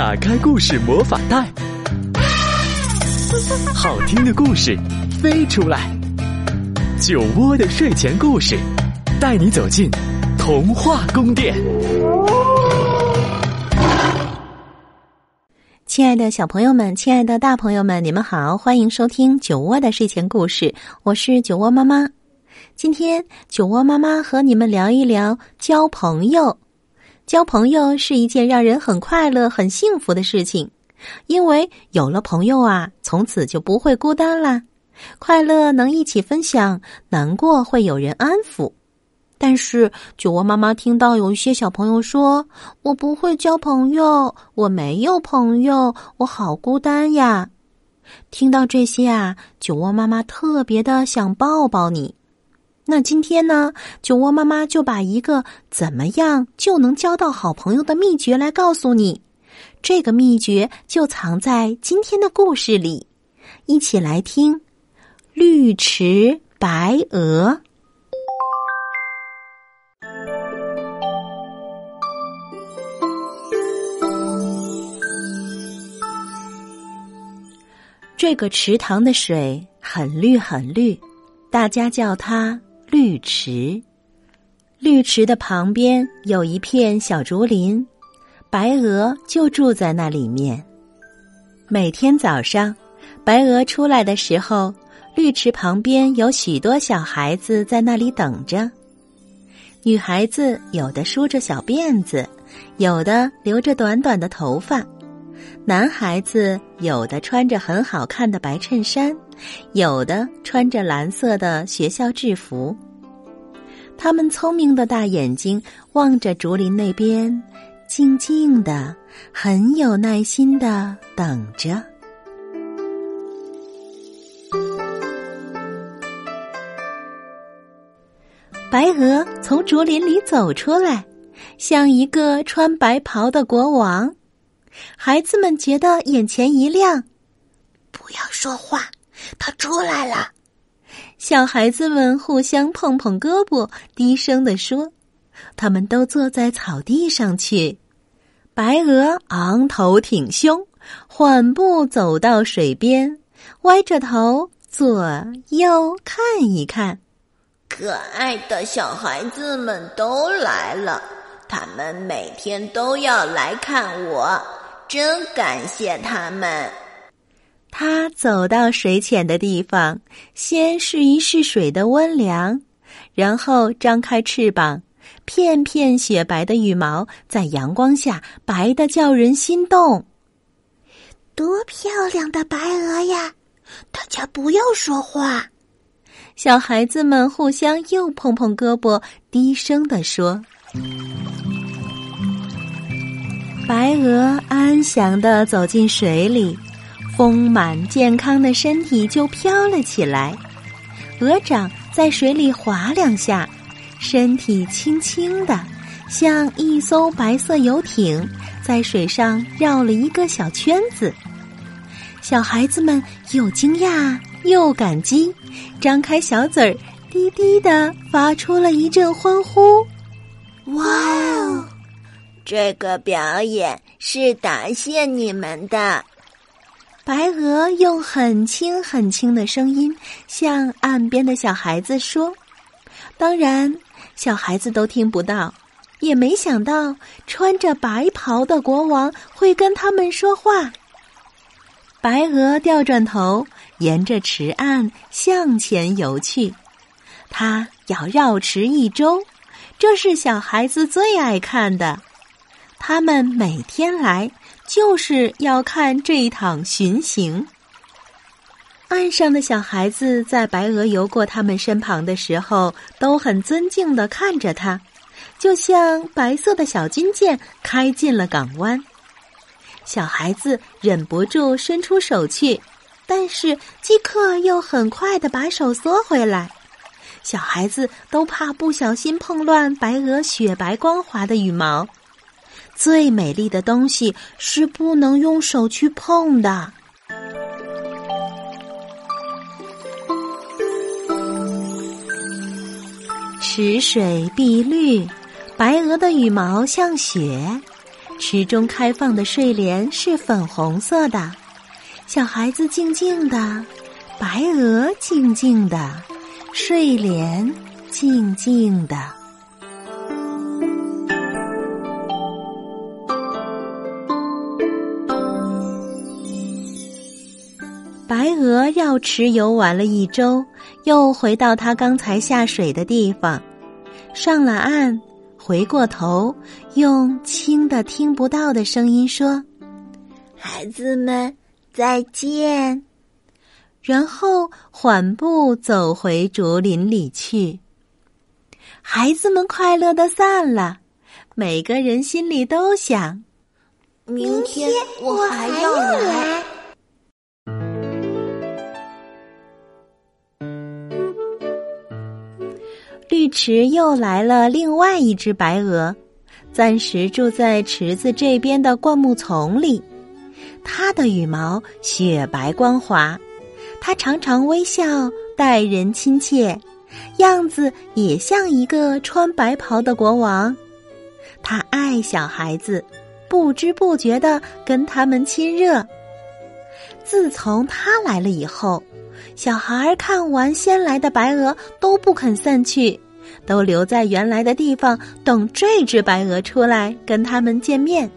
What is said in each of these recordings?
打开故事魔法袋，好听的故事飞出来。酒窝的睡前故事，带你走进童话宫殿。亲爱的小朋友们，亲爱的大朋友们，你们好，欢迎收听酒窝的睡前故事，我是酒窝妈妈。今天酒窝妈妈和你们聊一聊交朋友。交朋友是一件让人很快乐、很幸福的事情，因为有了朋友啊，从此就不会孤单啦。快乐能一起分享，难过会有人安抚。但是酒窝妈妈听到有一些小朋友说：“我不会交朋友，我没有朋友，我好孤单呀。”听到这些啊，酒窝妈妈特别的想抱抱你。那今天呢，酒窝妈妈就把一个怎么样就能交到好朋友的秘诀来告诉你。这个秘诀就藏在今天的故事里，一起来听《绿池白鹅》。这个池塘的水很绿很绿，大家叫它。绿池，绿池的旁边有一片小竹林，白鹅就住在那里面。每天早上，白鹅出来的时候，绿池旁边有许多小孩子在那里等着。女孩子有的梳着小辫子，有的留着短短的头发；男孩子有的穿着很好看的白衬衫。有的穿着蓝色的学校制服，他们聪明的大眼睛望着竹林那边，静静的，很有耐心的等着。白鹅从竹林里走出来，像一个穿白袍的国王。孩子们觉得眼前一亮，不要说话。他出来了，小孩子们互相碰碰胳膊，低声地说：“他们都坐在草地上去。”白鹅昂头挺胸，缓步走到水边，歪着头左右看一看。可爱的小孩子们都来了，他们每天都要来看我，真感谢他们。他走到水浅的地方，先试一试水的温凉，然后张开翅膀，片片雪白的羽毛在阳光下白的叫人心动。多漂亮的白鹅呀！大家不要说话。小孩子们互相又碰碰胳膊，低声地说：“白鹅安详的走进水里。”丰满健康的身体就飘了起来，鹅掌在水里划两下，身体轻轻的，像一艘白色游艇，在水上绕了一个小圈子。小孩子们又惊讶又感激，张开小嘴儿，低低的发出了一阵欢呼。哇哦，这个表演是答谢你们的。白鹅用很轻很轻的声音向岸边的小孩子说：“当然，小孩子都听不到，也没想到穿着白袍的国王会跟他们说话。”白鹅调转头，沿着池岸向前游去。它要绕池一周，这是小孩子最爱看的。他们每天来。就是要看这一趟巡行。岸上的小孩子在白鹅游过他们身旁的时候，都很尊敬的看着它，就像白色的小军舰开进了港湾。小孩子忍不住伸出手去，但是即刻又很快的把手缩回来。小孩子都怕不小心碰乱白鹅雪白光滑的羽毛。最美丽的东西是不能用手去碰的。池水碧绿，白鹅的羽毛像雪，池中开放的睡莲是粉红色的，小孩子静静的，白鹅静静的，睡莲静静的。白鹅绕池游玩了一周，又回到它刚才下水的地方，上了岸，回过头，用轻的听不到的声音说：“孩子们，再见。”然后缓步走回竹林里去。孩子们快乐的散了，每个人心里都想：明天我还要来。池又来了另外一只白鹅，暂时住在池子这边的灌木丛里。它的羽毛雪白光滑，它常常微笑，待人亲切，样子也像一个穿白袍的国王。它爱小孩子，不知不觉的跟他们亲热。自从它来了以后。小孩看完先来的白鹅都不肯散去，都留在原来的地方等这只白鹅出来跟他们见面。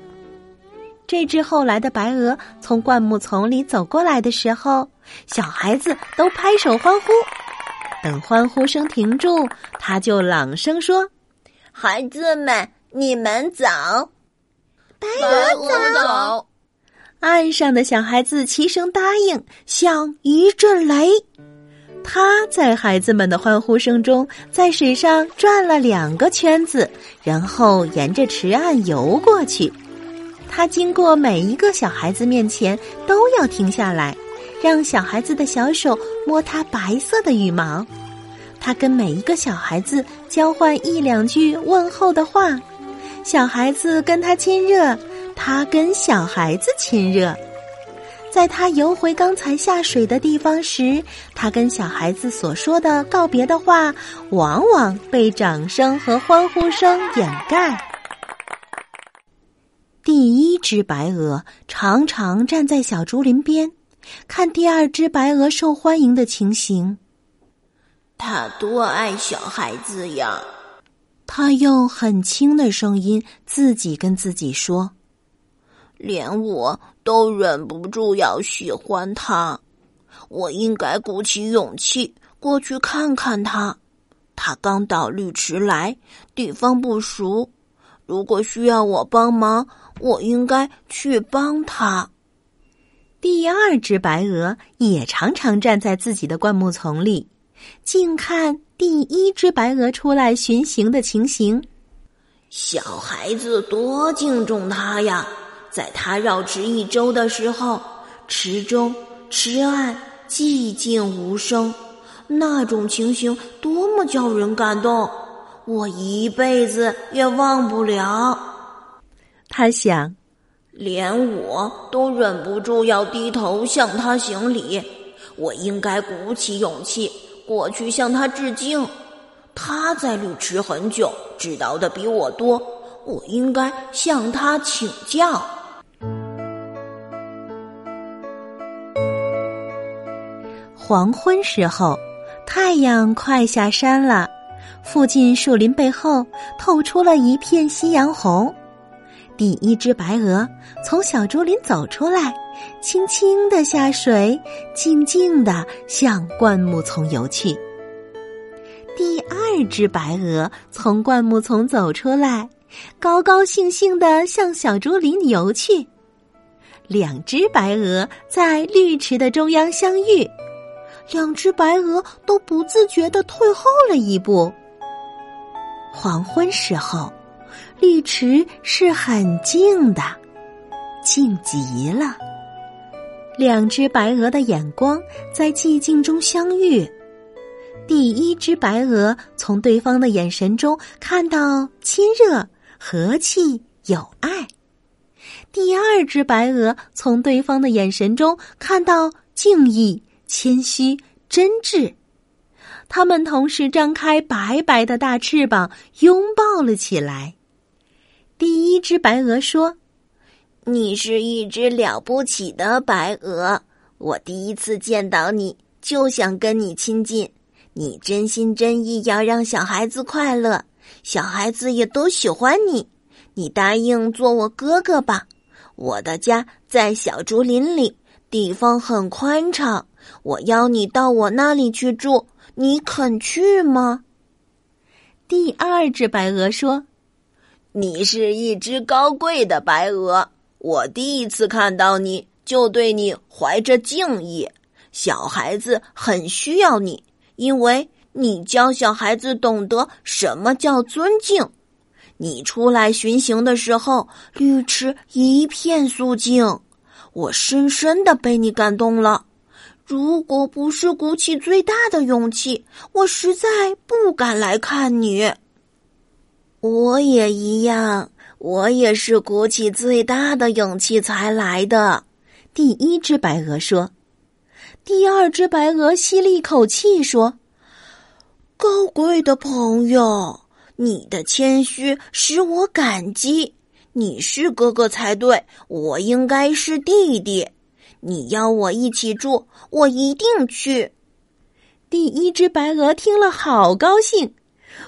这只后来的白鹅从灌木丛里走过来的时候，小孩子都拍手欢呼。等欢呼声停住，他就朗声说：“孩子们，你们早，白鹅早。”岸上的小孩子齐声答应，像一阵雷。他在孩子们的欢呼声中，在水上转了两个圈子，然后沿着池岸游过去。他经过每一个小孩子面前，都要停下来，让小孩子的小手摸他白色的羽毛。他跟每一个小孩子交换一两句问候的话，小孩子跟他亲热。他跟小孩子亲热，在他游回刚才下水的地方时，他跟小孩子所说的告别的话，往往被掌声和欢呼声掩盖。第一只白鹅常常站在小竹林边，看第二只白鹅受欢迎的情形。他多爱小孩子呀！他用很轻的声音自己跟自己说。连我都忍不住要喜欢他，我应该鼓起勇气过去看看他。他刚到绿池来，地方不熟，如果需要我帮忙，我应该去帮他。第二只白鹅也常常站在自己的灌木丛里，静看第一只白鹅出来巡行的情形。小孩子多敬重他呀！在他绕池一周的时候，池中、池岸寂静无声，那种情形多么叫人感动，我一辈子也忘不了。他想，连我都忍不住要低头向他行礼，我应该鼓起勇气过去向他致敬。他在绿池很久，知道的比我多，我应该向他请教。黄昏时候，太阳快下山了，附近树林背后透出了一片夕阳红。第一只白鹅从小竹林走出来，轻轻的下水，静静的向灌木丛游去。第二只白鹅从灌木丛走出来，高高兴兴的向小竹林游去。两只白鹅在绿池的中央相遇。两只白鹅都不自觉的退后了一步。黄昏时候，绿池是很静的，静极了。两只白鹅的眼光在寂静中相遇。第一只白鹅从对方的眼神中看到亲热、和气、友爱；第二只白鹅从对方的眼神中看到敬意。谦虚、真挚，他们同时张开白白的大翅膀，拥抱了起来。第一只白鹅说：“你是一只了不起的白鹅。我第一次见到你就想跟你亲近。你真心真意要让小孩子快乐，小孩子也都喜欢你。你答应做我哥哥吧。我的家在小竹林里，地方很宽敞。我邀你到我那里去住，你肯去吗？第二只白鹅说：“你是一只高贵的白鹅，我第一次看到你就对你怀着敬意。小孩子很需要你。”因为你教小孩子懂得什么叫尊敬，你出来巡行的时候，绿池一片肃静，我深深的被你感动了。如果不是鼓起最大的勇气，我实在不敢来看你。我也一样，我也是鼓起最大的勇气才来的。第一只白鹅说。第二只白鹅吸了一口气，说：“高贵的朋友，你的谦虚使我感激。你是哥哥才对，我应该是弟弟。你邀我一起住，我一定去。”第一只白鹅听了，好高兴，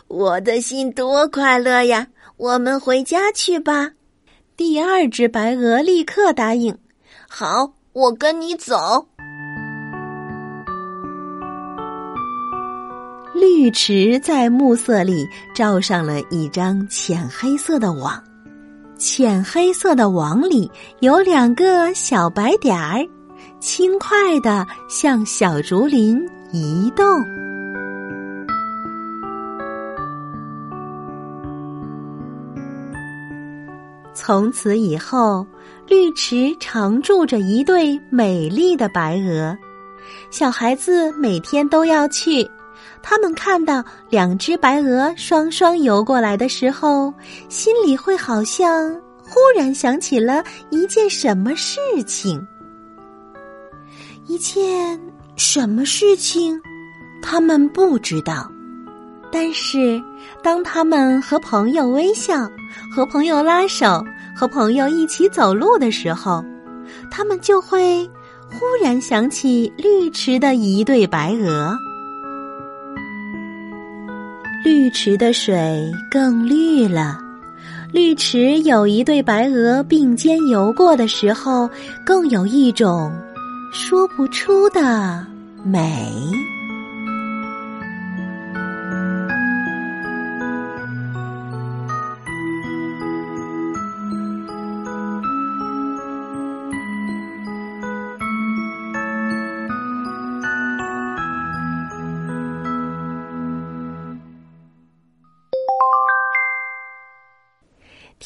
我的心多快乐呀！我们回家去吧。第二只白鹅立刻答应：“好，我跟你走。”绿池在暮色里罩上了一张浅黑色的网，浅黑色的网里有两个小白点儿，轻快的向小竹林移动。从此以后，绿池常住着一对美丽的白鹅，小孩子每天都要去。他们看到两只白鹅双双游过来的时候，心里会好像忽然想起了一件什么事情。一件什么事情，他们不知道。但是，当他们和朋友微笑、和朋友拉手、和朋友一起走路的时候，他们就会忽然想起绿池的一对白鹅。绿池的水更绿了，绿池有一对白鹅并肩游过的时候，更有一种说不出的美。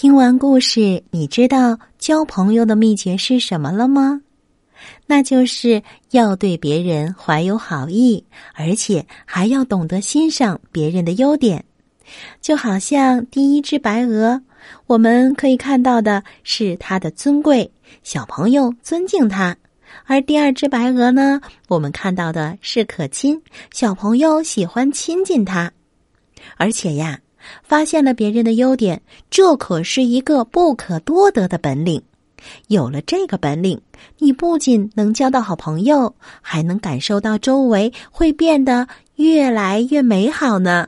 听完故事，你知道交朋友的秘诀是什么了吗？那就是要对别人怀有好意，而且还要懂得欣赏别人的优点。就好像第一只白鹅，我们可以看到的是它的尊贵，小朋友尊敬它；而第二只白鹅呢，我们看到的是可亲，小朋友喜欢亲近它。而且呀。发现了别人的优点，这可是一个不可多得的本领。有了这个本领，你不仅能交到好朋友，还能感受到周围会变得越来越美好呢。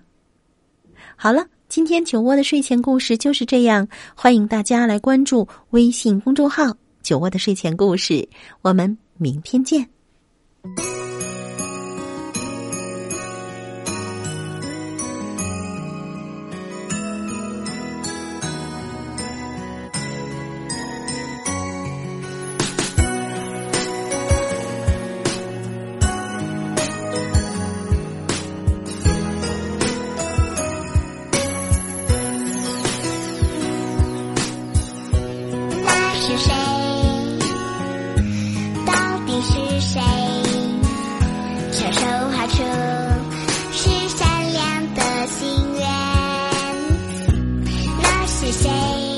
好了，今天酒窝的睡前故事就是这样，欢迎大家来关注微信公众号“酒窝的睡前故事”，我们明天见。上。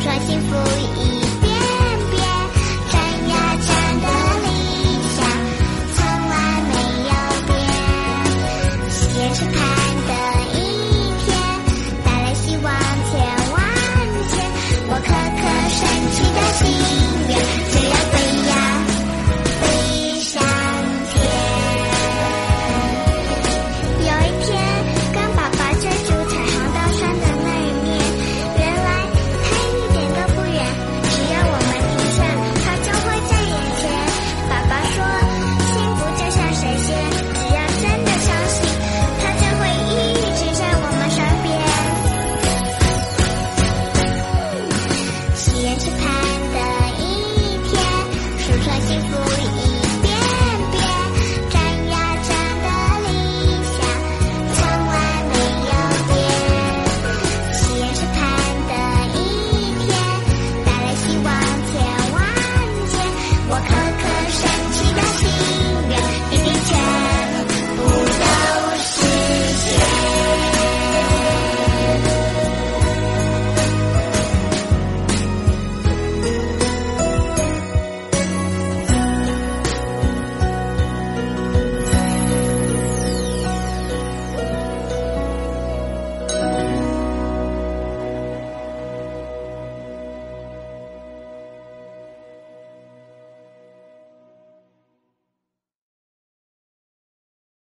穿新服